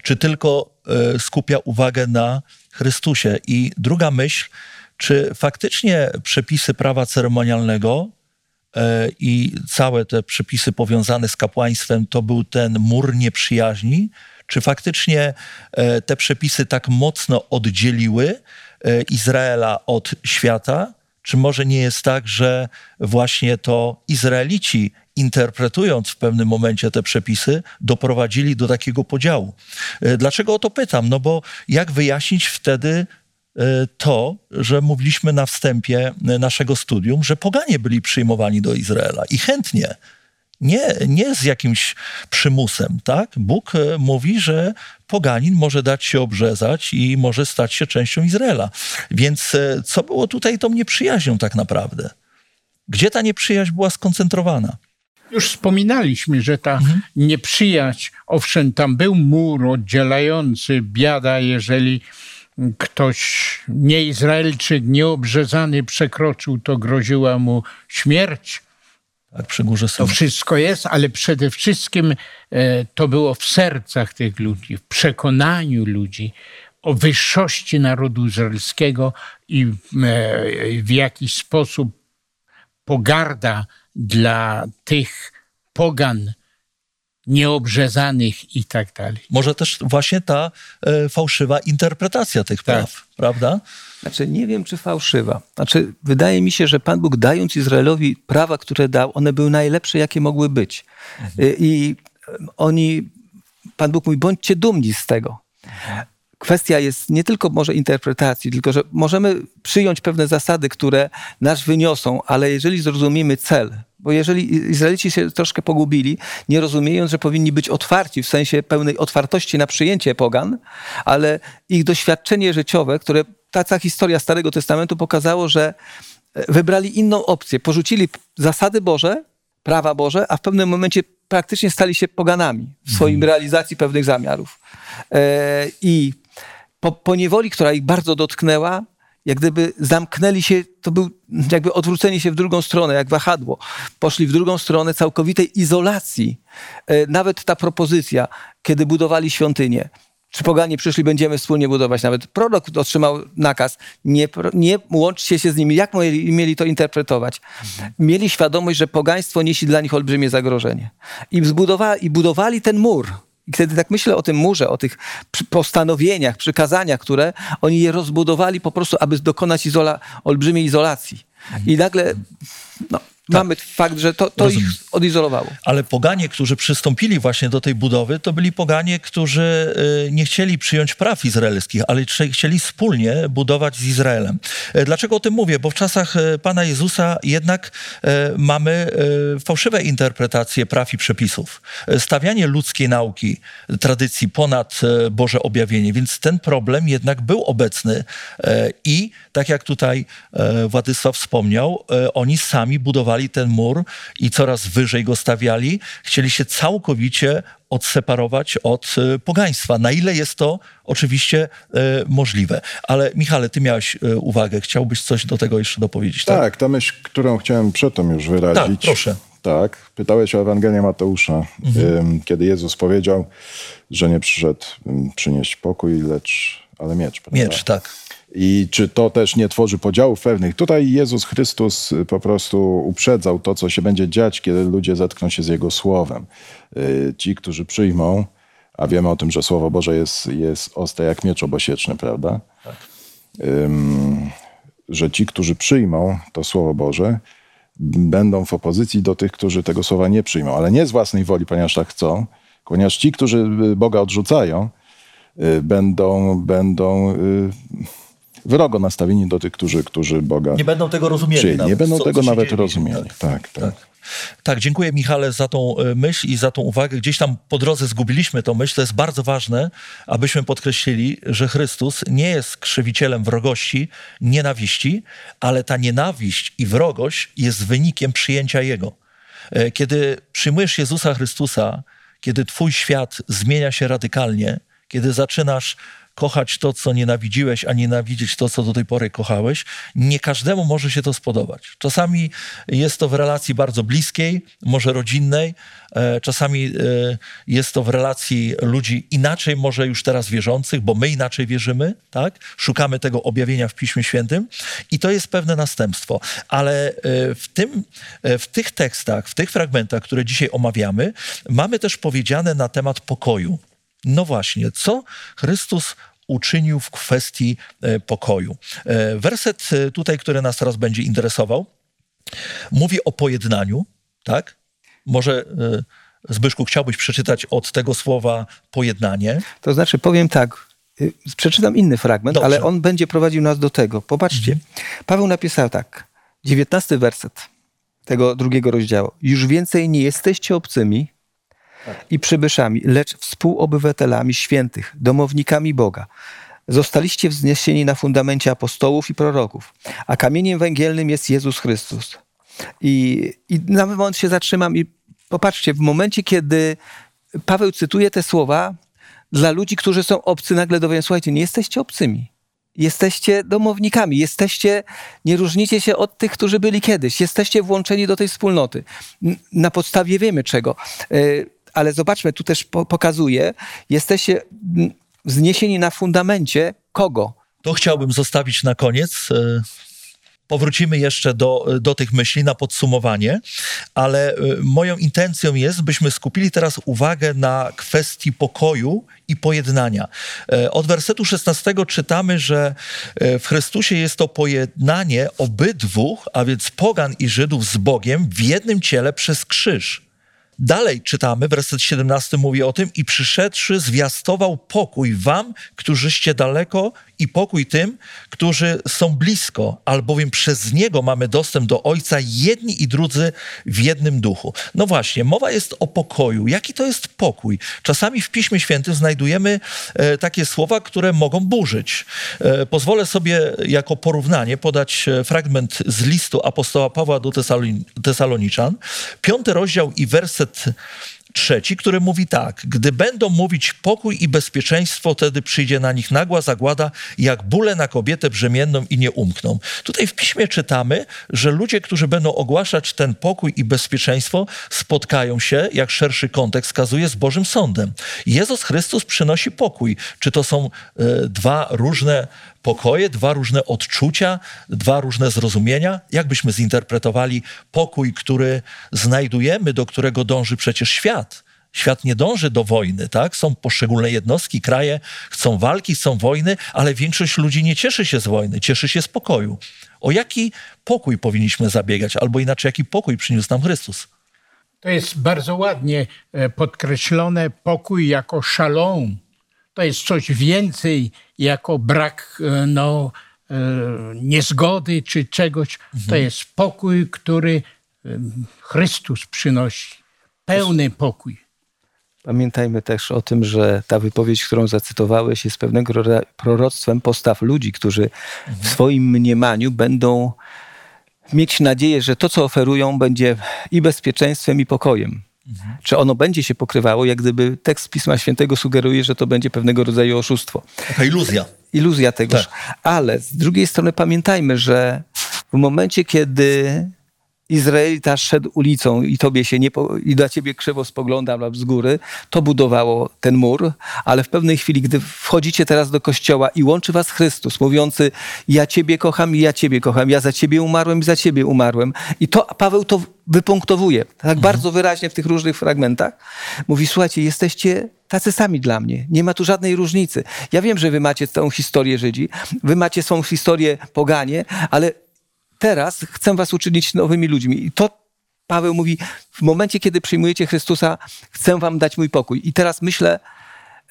A: Czy tylko y, skupia uwagę na Chrystusie? I druga myśl, czy faktycznie przepisy prawa ceremonialnego e, i całe te przepisy powiązane z kapłaństwem to był ten mur nieprzyjaźni? Czy faktycznie e, te przepisy tak mocno oddzieliły Izraela od świata? Czy może nie jest tak, że właśnie to Izraelici, interpretując w pewnym momencie te przepisy, doprowadzili do takiego podziału? Dlaczego o to pytam? No bo jak wyjaśnić wtedy to, że mówiliśmy na wstępie naszego studium, że poganie byli przyjmowani do Izraela i chętnie. Nie, nie z jakimś przymusem, tak? Bóg e, mówi, że poganin może dać się obrzezać i może stać się częścią Izraela. Więc e, co było tutaj tą nieprzyjaźnią tak naprawdę? Gdzie ta nieprzyjaźń była skoncentrowana?
B: Już wspominaliśmy, że ta mhm. nieprzyjaźń, owszem, tam był mur oddzielający, biada, jeżeli ktoś nieizraelczyk, nieobrzezany przekroczył, to groziła mu śmierć.
A: Tak, przy górze
B: To wszystko jest, ale przede wszystkim e, to było w sercach tych ludzi, w przekonaniu ludzi o wyższości narodu izraelskiego i e, w jakiś sposób pogarda dla tych pogan, nieobrzezanych i tak dalej.
A: Może też właśnie ta e, fałszywa interpretacja tych tak. praw, prawda?
D: Znaczy, nie wiem, czy fałszywa. Znaczy, wydaje mi się, że Pan Bóg dając Izraelowi prawa, które dał, one były najlepsze, jakie mogły być. Mhm. I oni, Pan Bóg mówi, bądźcie dumni z tego. Kwestia jest nie tylko może interpretacji, tylko że możemy przyjąć pewne zasady, które nas wyniosą, ale jeżeli zrozumiemy cel, bo jeżeli Izraelici się troszkę pogubili, nie rozumiejąc, że powinni być otwarci w sensie pełnej otwartości na przyjęcie pogan, ale ich doświadczenie życiowe, które ta, ta historia Starego Testamentu pokazało, że e, wybrali inną opcję. Porzucili zasady Boże, prawa Boże, a w pewnym momencie praktycznie stali się poganami w swoim mhm. realizacji pewnych zamiarów. E, I po, po niewoli, która ich bardzo dotknęła, jak gdyby zamknęli się, to był jakby odwrócenie się w drugą stronę, jak wahadło. Poszli w drugą stronę całkowitej izolacji. E, nawet ta propozycja, kiedy budowali świątynię, czy poganie przyszli, będziemy wspólnie budować. Nawet prorok otrzymał nakaz, nie, nie łączcie się z nimi. Jak mieli, to interpretować? Mieli świadomość, że pogaństwo niesie dla nich olbrzymie zagrożenie. I, zbudowali, i budowali ten mur, i kiedy tak myślę o tym murze, o tych postanowieniach, przykazaniach, które oni je rozbudowali po prostu, aby dokonać izola, olbrzymiej izolacji. I nagle no, tak. mamy fakt, że to, to ich odizolowało.
A: Ale poganie, którzy przystąpili właśnie do tej budowy, to byli poganie, którzy y, nie chcieli przyjąć praw izraelskich, ale chcieli wspólnie budować z Izraelem. E, dlaczego o tym mówię? Bo w czasach e, Pana Jezusa jednak e, mamy fałszywe interpretacje praw i przepisów. Stawianie ludzkiej nauki, tradycji ponad Boże objawienie, więc ten problem jednak był obecny i tak jak tutaj Władysław wspomniał, oni sami budowali budowali ten mur i coraz wyżej go stawiali, chcieli się całkowicie odseparować od e, pogaństwa. Na ile jest to oczywiście e, możliwe. Ale Michale, ty miałeś e, uwagę, chciałbyś coś do tego jeszcze dopowiedzieć?
C: Tak, tak ta myśl, którą chciałem przedtem już wyrazić.
A: Tak, proszę.
C: Tak, pytałeś o Ewangelię Mateusza, mhm. kiedy Jezus powiedział, że nie przyszedł przynieść pokój, lecz ale miecz.
A: Prawda? Miecz, tak.
C: I czy to też nie tworzy podziałów pewnych? Tutaj Jezus Chrystus y, po prostu uprzedzał to, co się będzie dziać, kiedy ludzie zetkną się z Jego Słowem. Y, ci, którzy przyjmą, a wiemy o tym, że Słowo Boże jest, jest ostre jak miecz obosieczny, prawda? Tak. że ci, którzy przyjmą to Słowo Boże, będą w opozycji do tych, którzy tego słowa nie przyjmą, ale nie z własnej woli, ponieważ tak chcą, ponieważ ci, którzy Boga odrzucają, y, będą, będą wrogo nastawieni do tych, którzy, którzy Boga
A: Nie będą tego rozumieli.
C: Nawet, nie będą co, tego co nawet rozumieli. Tak, tak. tak.
A: Tak, dziękuję Michale za tą e, myśl i za tą uwagę. Gdzieś tam po drodze zgubiliśmy tą myśl. To jest bardzo ważne, abyśmy podkreślili, że Chrystus nie jest krzywicielem wrogości, nienawiści, ale ta nienawiść i wrogość jest wynikiem przyjęcia Jego. E, kiedy przyjmujesz Jezusa Chrystusa, kiedy Twój świat zmienia się radykalnie, kiedy zaczynasz kochać to, co nienawidziłeś, a nienawidzieć to, co do tej pory kochałeś. Nie każdemu może się to spodobać. Czasami jest to w relacji bardzo bliskiej, może rodzinnej, e, czasami e, jest to w relacji ludzi inaczej, może już teraz wierzących, bo my inaczej wierzymy, tak? Szukamy tego objawienia w Piśmie Świętym i to jest pewne następstwo. Ale e, w, tym, w tych tekstach, w tych fragmentach, które dzisiaj omawiamy, mamy też powiedziane na temat pokoju. No właśnie, co Chrystus uczynił w kwestii e, pokoju. E, werset e, tutaj, który nas teraz będzie interesował, mówi o pojednaniu, tak? Może Zbyszku, chciałbyś przeczytać od tego słowa pojednanie?
D: To znaczy, powiem tak, y, przeczytam inny fragment, Dobrze. ale on będzie prowadził nas do tego. Popatrzcie, mhm. Paweł napisał tak, dziewiętnasty werset tego drugiego rozdziału. Już więcej nie jesteście obcymi, i przybyszami, lecz współobywatelami świętych, domownikami Boga. Zostaliście wzniesieni na fundamencie apostołów i proroków, a kamieniem węgielnym jest Jezus Chrystus. I, i na moment się zatrzymam i popatrzcie, w momencie, kiedy Paweł cytuje te słowa, dla ludzi, którzy są obcy, nagle dowiedzą, słuchajcie, nie jesteście obcymi. Jesteście domownikami, jesteście, nie różnicie się od tych, którzy byli kiedyś. Jesteście włączeni do tej wspólnoty. Na podstawie wiemy czego. Ale zobaczmy, tu też po, pokazuje, jesteście wzniesieni na fundamencie kogo?
A: To chciałbym zostawić na koniec. E, powrócimy jeszcze do, do tych myśli na podsumowanie, ale e, moją intencją jest, byśmy skupili teraz uwagę na kwestii pokoju i pojednania. E, od wersetu 16 czytamy, że w Chrystusie jest to pojednanie obydwu, a więc pogan i Żydów z Bogiem w jednym ciele przez krzyż. Dalej czytamy, werset 17 mówi o tym, i przyszedłszy zwiastował pokój wam, którzyście daleko i pokój tym, którzy są blisko, albowiem przez Niego mamy dostęp do Ojca jedni i drudzy w jednym duchu. No właśnie, mowa jest o pokoju. Jaki to jest pokój? Czasami w Piśmie Świętym znajdujemy e, takie słowa, które mogą burzyć. E, pozwolę sobie jako porównanie podać e, fragment z listu apostoła Pawła do Tesaloniczan, piąty rozdział i werset trzeci, który mówi tak: Gdy będą mówić pokój i bezpieczeństwo, wtedy przyjdzie na nich nagła zagłada, jak bóle na kobietę brzemienną i nie umkną. Tutaj w piśmie czytamy, że ludzie, którzy będą ogłaszać ten pokój i bezpieczeństwo, spotkają się, jak szerszy kontekst wskazuje, z Bożym Sądem. Jezus Chrystus przynosi pokój. Czy to są y, dwa różne pokoje, dwa różne odczucia, dwa różne zrozumienia. Jakbyśmy zinterpretowali pokój, który znajdujemy, do którego dąży przecież świat. Świat nie dąży do wojny, tak? Są poszczególne jednostki, kraje, chcą walki, chcą wojny, ale większość ludzi nie cieszy się z wojny, cieszy się z pokoju. O jaki pokój powinniśmy zabiegać, albo inaczej, jaki pokój przyniósł nam Chrystus?
B: To jest bardzo ładnie e, podkreślone pokój jako szalom, to jest coś więcej jako brak e, no, e, niezgody czy czegoś. Mhm. To jest pokój, który e, Chrystus przynosi. Pełny pokój.
D: Pamiętajmy też o tym, że ta wypowiedź, którą zacytowałeś, jest pewnego proroctwem postaw ludzi, którzy w mhm. swoim mniemaniu będą mieć nadzieję, że to, co oferują, będzie i bezpieczeństwem, i pokojem. Mhm. Czy ono będzie się pokrywało, jak gdyby tekst Pisma Świętego sugeruje, że to będzie pewnego rodzaju oszustwo.
A: Taka iluzja.
D: Iluzja tegoż. Tak. Ale z drugiej strony pamiętajmy, że w momencie, kiedy Izraelita szedł ulicą i tobie się nie po, i dla ciebie krzywo spoglądał z góry, to budowało ten mur, ale w pewnej chwili, gdy wchodzicie teraz do kościoła i łączy was Chrystus, mówiący ja ciebie kocham i ja ciebie kocham, ja za ciebie umarłem i za ciebie umarłem. I to Paweł to wypunktowuje, tak mhm. bardzo wyraźnie w tych różnych fragmentach. Mówi, słuchajcie, jesteście tacy sami dla mnie. Nie ma tu żadnej różnicy. Ja wiem, że wy macie tą historię Żydzi, wy macie swą historię poganie, ale teraz chcę was uczynić nowymi ludźmi. I to Paweł mówi, w momencie, kiedy przyjmujecie Chrystusa, chcę wam dać mój pokój. I teraz myślę,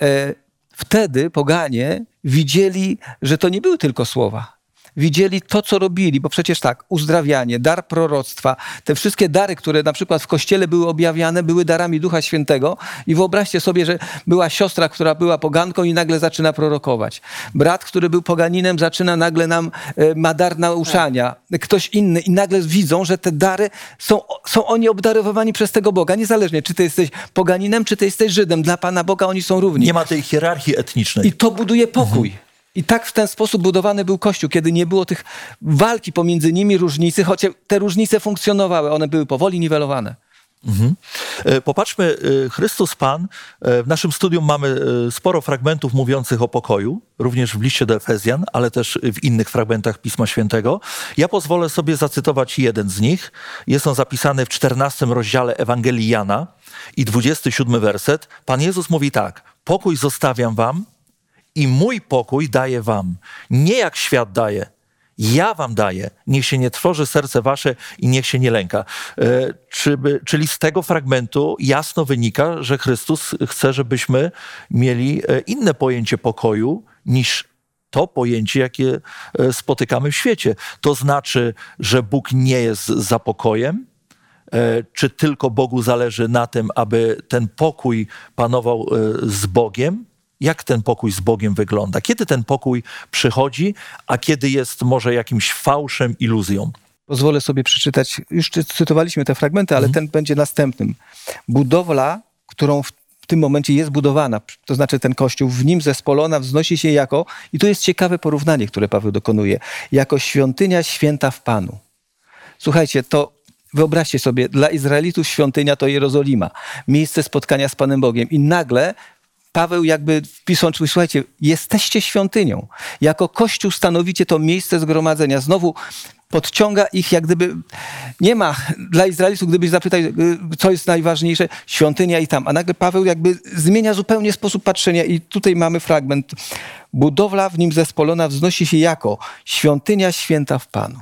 D: e, wtedy poganie widzieli, że to nie były tylko słowa. Widzieli to, co robili, bo przecież tak, uzdrawianie, dar proroctwa, te wszystkie dary, które na przykład w kościele były objawiane, były darami Ducha Świętego i wyobraźcie sobie, że była siostra, która była poganką i nagle zaczyna prorokować. Brat, który był poganinem, zaczyna nagle nam, e, ma dar nauczania. Ktoś inny i nagle widzą, że te dary są, są oni obdarowani przez tego Boga, niezależnie czy ty jesteś poganinem, czy ty jesteś Żydem. Dla Pana Boga oni są równi.
A: Nie ma tej hierarchii etnicznej.
D: I to buduje pokój. I tak w ten sposób budowany był Kościół, kiedy nie było tych walki pomiędzy nimi, różnicy, chociaż te różnice funkcjonowały, one były powoli niwelowane.
A: E, Popatrzmy, e, Chrystus Pan. e, W naszym studium mamy sporo fragmentów mówiących o pokoju, również w liście do Efezjan, ale też w innych fragmentach Pisma Świętego. Ja pozwolę sobie zacytować jeden z nich. Jest on zapisany w 14 rozdziale Ewangelii Jana i 27 werset. Pan Jezus mówi tak: Pokój zostawiam wam i mój pokój daję wam. Nie jak świat daje. Ja wam daję. Niech się nie trwoży serce wasze i niech się nie lęka. E, czy czyli z tego fragmentu jasno wynika, że Chrystus chce, żebyśmy mieli e, inne pojęcie pokoju niż to pojęcie, jakie e, spotykamy w świecie. To znaczy, że Bóg nie jest za pokojem, E, czy tylko Bogu zależy na tym, aby ten pokój panował z Bogiem? Jak ten pokój z Bogiem wygląda? Kiedy ten pokój przychodzi, a kiedy jest może jakimś fałszem, iluzją?
D: Pozwolę sobie przeczytać, już cy- cytowaliśmy te fragmenty, ale ten będzie następnym. Budowla, którą w w tym momencie jest budowana, to znaczy ten kościół, w nim zespolona wznosi się jako, i tu jest ciekawe porównanie, które Paweł dokonuje, jako świątynia święta w Panu. Słuchajcie, to wyobraźcie sobie, dla Izraelitów świątynia to Jerozolima, miejsce spotkania z Panem Bogiem i nagle Paweł jakby czyli słuchajcie, jesteście świątynią. Jako Kościół stanowicie to miejsce zgromadzenia. Znowu podciąga ich jak gdyby, nie ma dla Izraelitów, gdybyś zapytał, y, co jest najważniejsze, świątynia i tam. A nagle Paweł jakby zmienia zupełnie sposób patrzenia i tutaj mamy fragment. Budowla w nim zespolona wznosi się jako świątynia święta w Panu.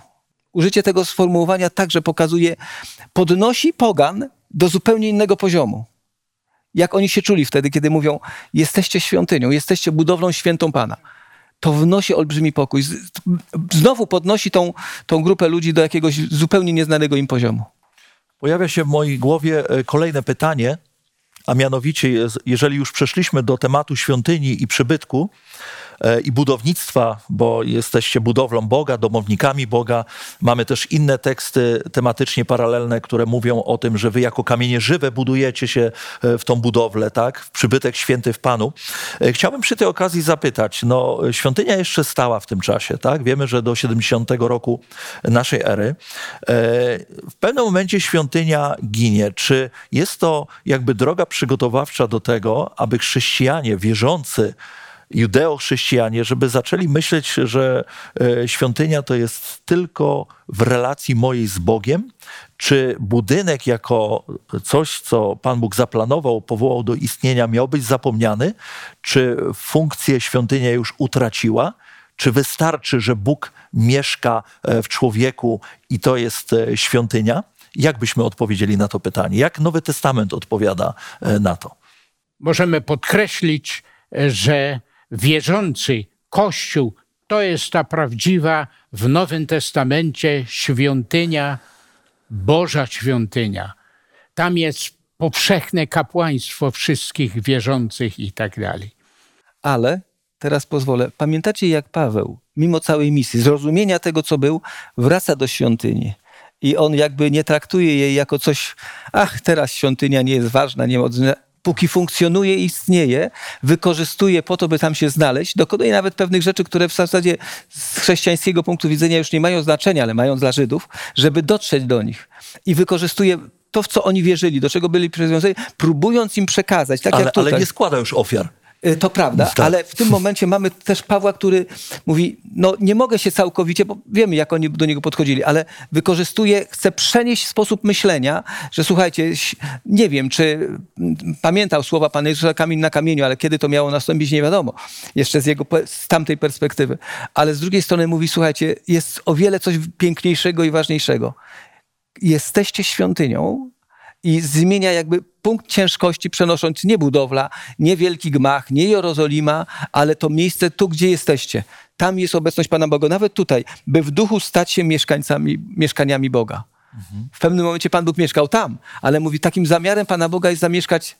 D: Użycie tego sformułowania także pokazuje, podnosi pogan do zupełnie innego poziomu jak oni się czuli wtedy, kiedy mówią: Jesteście świątynią, jesteście budowlą świętą Pana. To wnosi olbrzymi pokój. Znowu podnosi tą, tą grupę ludzi do jakiegoś zupełnie nieznanego im poziomu.
A: Pojawia się w mojej głowie e, kolejne pytanie, a mianowicie, jeżeli już przeszliśmy do tematu świątyni i przybytku i budownictwa, bo jesteście budowlą Boga, domownikami Boga, mamy też inne teksty tematycznie paralelne, które mówią o tym, że wy jako kamienie żywe budujecie się e, w tą budowlę, tak? W przybytek święty w Panu. E, Chciałbym przy tej okazji zapytać, no świątynia jeszcze stała w tym czasie, tak? Wiemy, że do 70 roku naszej ery. E, W pewnym momencie świątynia ginie. Czy jest to jakby droga przygotowawcza do tego, aby chrześcijanie wierzący, judeo-chrześcijanie, żeby zaczęli myśleć, że e, świątynia to jest tylko w relacji mojej z Bogiem? Czy budynek jako coś, co Pan Bóg zaplanował, powołał do istnienia, miał być zapomniany? Czy funkcję świątynia już utraciła? Czy wystarczy, że Bóg mieszka e, w człowieku i to jest e, świątynia? Jak byśmy odpowiedzieli na to pytanie? Jak Nowy Testament odpowiada na to?
B: Możemy podkreślić, że wierzący Kościół to jest ta prawdziwa w Nowym Testamencie świątynia, Boża świątynia. Tam jest powszechne kapłaństwo wszystkich wierzących i tak dalej.
D: Ale teraz pozwolę. Pamiętacie, jak Paweł, mimo całej misji, zrozumienia tego, co był, wraca do świątyni. I on jakby nie traktuje jej jako coś, ach, teraz świątynia nie jest ważna, nie póki funkcjonuje i istnieje, wykorzystuje po to, by tam się znaleźć, dokonuje nawet pewnych rzeczy, które w zasadzie z chrześcijańskiego punktu widzenia już nie mają znaczenia, ale mają dla Żydów, żeby dotrzeć do nich. I wykorzystuje to, w co oni wierzyli, do czego byli przywiązani, próbując im przekazać, tak
A: Ale,
D: jak tutaj.
A: ale nie składa już ofiar.
D: Y, To prawda,
A: Tak.
D: ale w tym momencie mamy też Pawła, który mówi, no nie mogę się całkowicie, bo wiemy jak oni do niego podchodzili, ale wykorzystuje, chce przenieść sposób myślenia, że słuchajcie, nie wiem, czy mm, pamiętał słowa Pana Jezusa kamień na kamieniu, ale kiedy to miało nastąpić, nie wiadomo. Jeszcze z jego, z tamtej perspektywy. Ale z drugiej strony mówi, słuchajcie, jest o wiele coś piękniejszego i ważniejszego. Jesteście świątynią, i zmienia jakby punkt ciężkości przenosząc nie budowla, nie wielki gmach, nie Jerozolima, ale to miejsce tu, gdzie jesteście. Tam jest obecność Pana Boga, nawet tutaj, by w duchu stać się mieszkańcami, mieszkaniami Boga. W pewnym momencie Pan Bóg mieszkał tam, ale mówi, takim zamiarem Pana Boga jest zamieszkać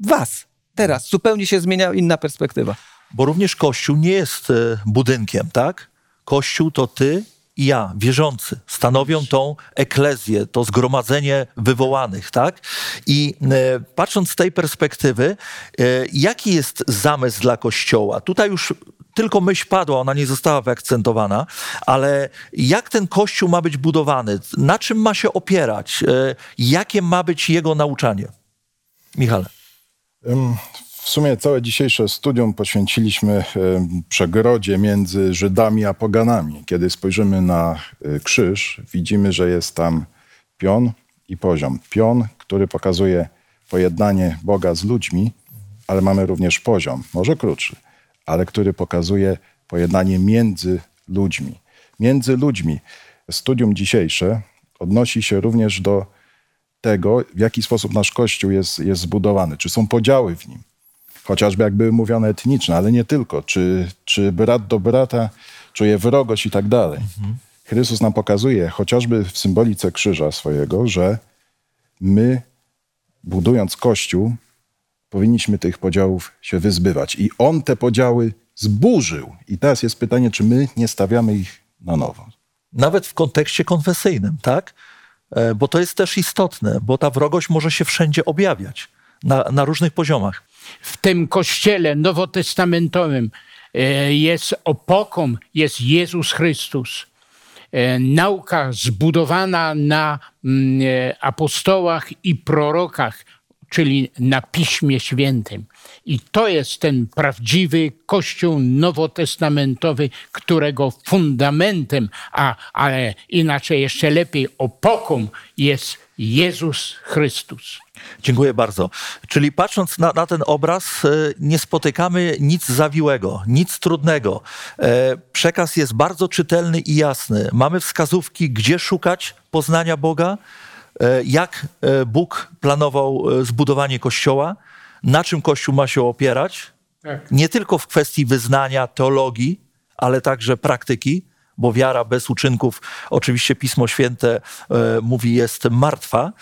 D: was, teraz. Zupełnie się zmienia inna perspektywa.
A: Bo również Kościół nie jest e, budynkiem, tak? Kościół to ty i ja, wierzący, stanowią tą eklezję, to zgromadzenie wywołanych, tak? I e, patrząc z tej perspektywy, e, jaki jest zamysł dla Kościoła? Tutaj już tylko myśl padła, ona nie została wyakcentowana, ale jak ten Kościół ma być budowany? Na czym ma się opierać? E, jakie ma być jego nauczanie? Michale.
C: W sumie całe dzisiejsze studium poświęciliśmy ym, przegrodzie między Żydami a poganami. Kiedy spojrzymy na y, krzyż, widzimy, że jest tam pion i poziom. Pion, który pokazuje pojednanie Boga z ludźmi, ale mamy również poziom, może krótszy, ale który pokazuje pojednanie między ludźmi. Między ludźmi. Studium dzisiejsze odnosi się również do tego, w jaki sposób nasz Kościół jest, jest zbudowany. Czy są podziały w nim? Chociażby jak były mówione etniczne, ale nie tylko. Czy, czy brat do brata czuje wrogość i tak dalej. Chrystus nam pokazuje, chociażby w symbolice krzyża swojego, że my, budując Kościół, powinniśmy tych podziałów się wyzbywać. I On te podziały zburzył. I teraz jest pytanie, czy my nie stawiamy ich na nowo.
A: nawet w kontekście konfesyjnym, tak? E, Bo to jest też istotne, bo ta wrogość może się wszędzie objawiać na, na różnych poziomach.
B: W tym kościele nowotestamentowym e, jest opoką, jest Jezus Chrystus. E, Nauka zbudowana na mm, e, apostołach i prorokach, czyli na Piśmie Świętym. I to jest ten prawdziwy Kościół nowotestamentowy, którego fundamentem, a, ale inaczej jeszcze lepiej opoką jest Jezus Chrystus.
A: Dziękuję bardzo. Czyli patrząc na, na ten obraz, e, nie spotykamy nic zawiłego, nic trudnego. E, Przekaz jest bardzo czytelny i jasny. Mamy wskazówki, gdzie szukać poznania Boga, e, jak Bóg planował zbudowanie Kościoła, na czym Kościół ma się opierać,
B: Tak.
A: nie tylko w kwestii wyznania, teologii, ale także praktyki, bo wiara bez uczynków, oczywiście Pismo Święte e, mówi, jest martwa.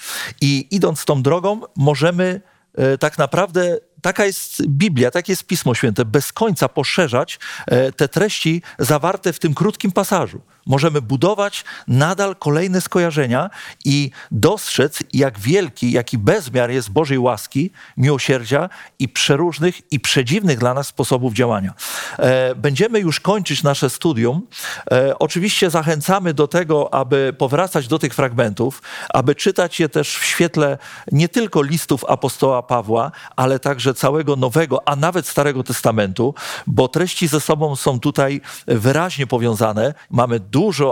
A: I idąc tą drogą, możemy e, tak naprawdę, taka jest Biblia, tak jest Pismo Święte, bez końca poszerzać e, te treści zawarte w tym krótkim pasażu. Możemy budować nadal kolejne skojarzenia i dostrzec, jak wielki, jaki bezmiar jest Bożej łaski, miłosierdzia i przeróżnych i przedziwnych dla nas sposobów działania. E, Będziemy już kończyć nasze studium. E, Oczywiście zachęcamy do tego, aby powracać do tych fragmentów, aby czytać je też w świetle nie tylko listów apostoła Pawła, ale także całego Nowego, a nawet Starego Testamentu, bo treści ze sobą są tutaj wyraźnie powiązane. Mamy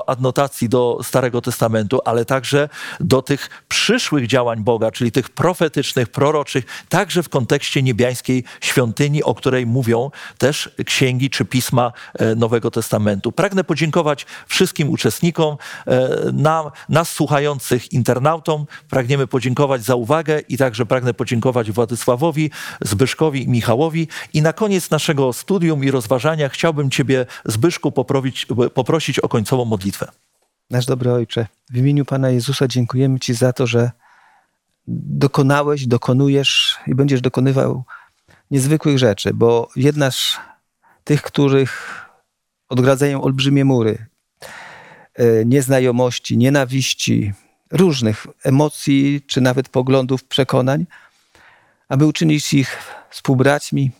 A: adnotacji do Starego Testamentu, ale także do tych przyszłych działań Boga, czyli tych profetycznych, proroczych, także w kontekście niebiańskiej świątyni, o której mówią też księgi czy pisma e, Nowego Testamentu. Pragnę podziękować wszystkim uczestnikom, e, nam, nas słuchających internautom. Pragniemy podziękować za uwagę i także pragnę podziękować Władysławowi, Zbyszkowi i Michałowi. I na koniec naszego studium i rozważania chciałbym Ciebie, Zbyszku, poprowić, poprosić o końcową modlitwę.
D: Nasz dobry Ojcze, w imieniu Pana Jezusa dziękujemy Ci za to, że dokonałeś, dokonujesz i będziesz dokonywał niezwykłych rzeczy, bo jednasz tych, których odgradzają olbrzymie mury e, nieznajomości, nienawiści, różnych emocji, czy nawet poglądów, przekonań, aby uczynić ich współbraćmi,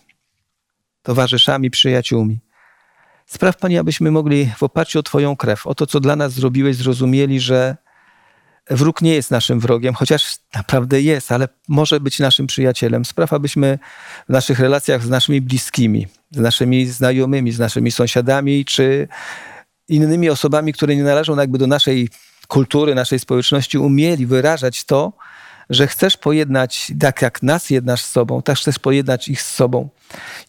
D: towarzyszami, przyjaciółmi. Spraw, Panie, abyśmy mogli w oparciu o Twoją krew, o to, co dla nas zrobiłeś, zrozumieli, że wróg nie jest naszym wrogiem, chociaż naprawdę jest, ale może być naszym przyjacielem. Spraw, abyśmy w naszych relacjach z naszymi bliskimi, z naszymi znajomymi, z naszymi sąsiadami, czy innymi osobami, które nie należą jakby do naszej kultury, naszej społeczności, umieli wyrażać to, że chcesz pojednać, tak jak nas jednasz z sobą, tak chcesz pojednać ich z sobą.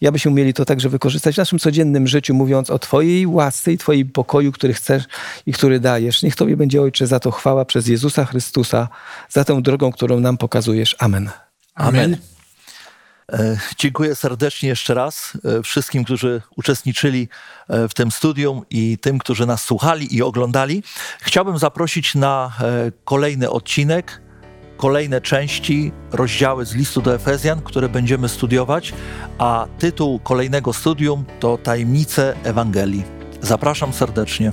D: I abyśmy umieli to także wykorzystać w naszym codziennym życiu, mówiąc o Twojej łasce i Twoim pokoju, który chcesz i który dajesz. Niech Tobie będzie, Ojcze, za to chwała przez Jezusa Chrystusa, za tę drogą, którą nam pokazujesz. Amen.
B: Amen.
A: Amen. E, Dziękuję serdecznie jeszcze raz e, wszystkim, którzy uczestniczyli e, w tym studium i tym, którzy nas słuchali i oglądali. Chciałbym zaprosić na e, kolejny odcinek, kolejne części, rozdziały z listu do Efezjan, które będziemy studiować, a tytuł kolejnego studium to Tajemnice Ewangelii. Zapraszam serdecznie.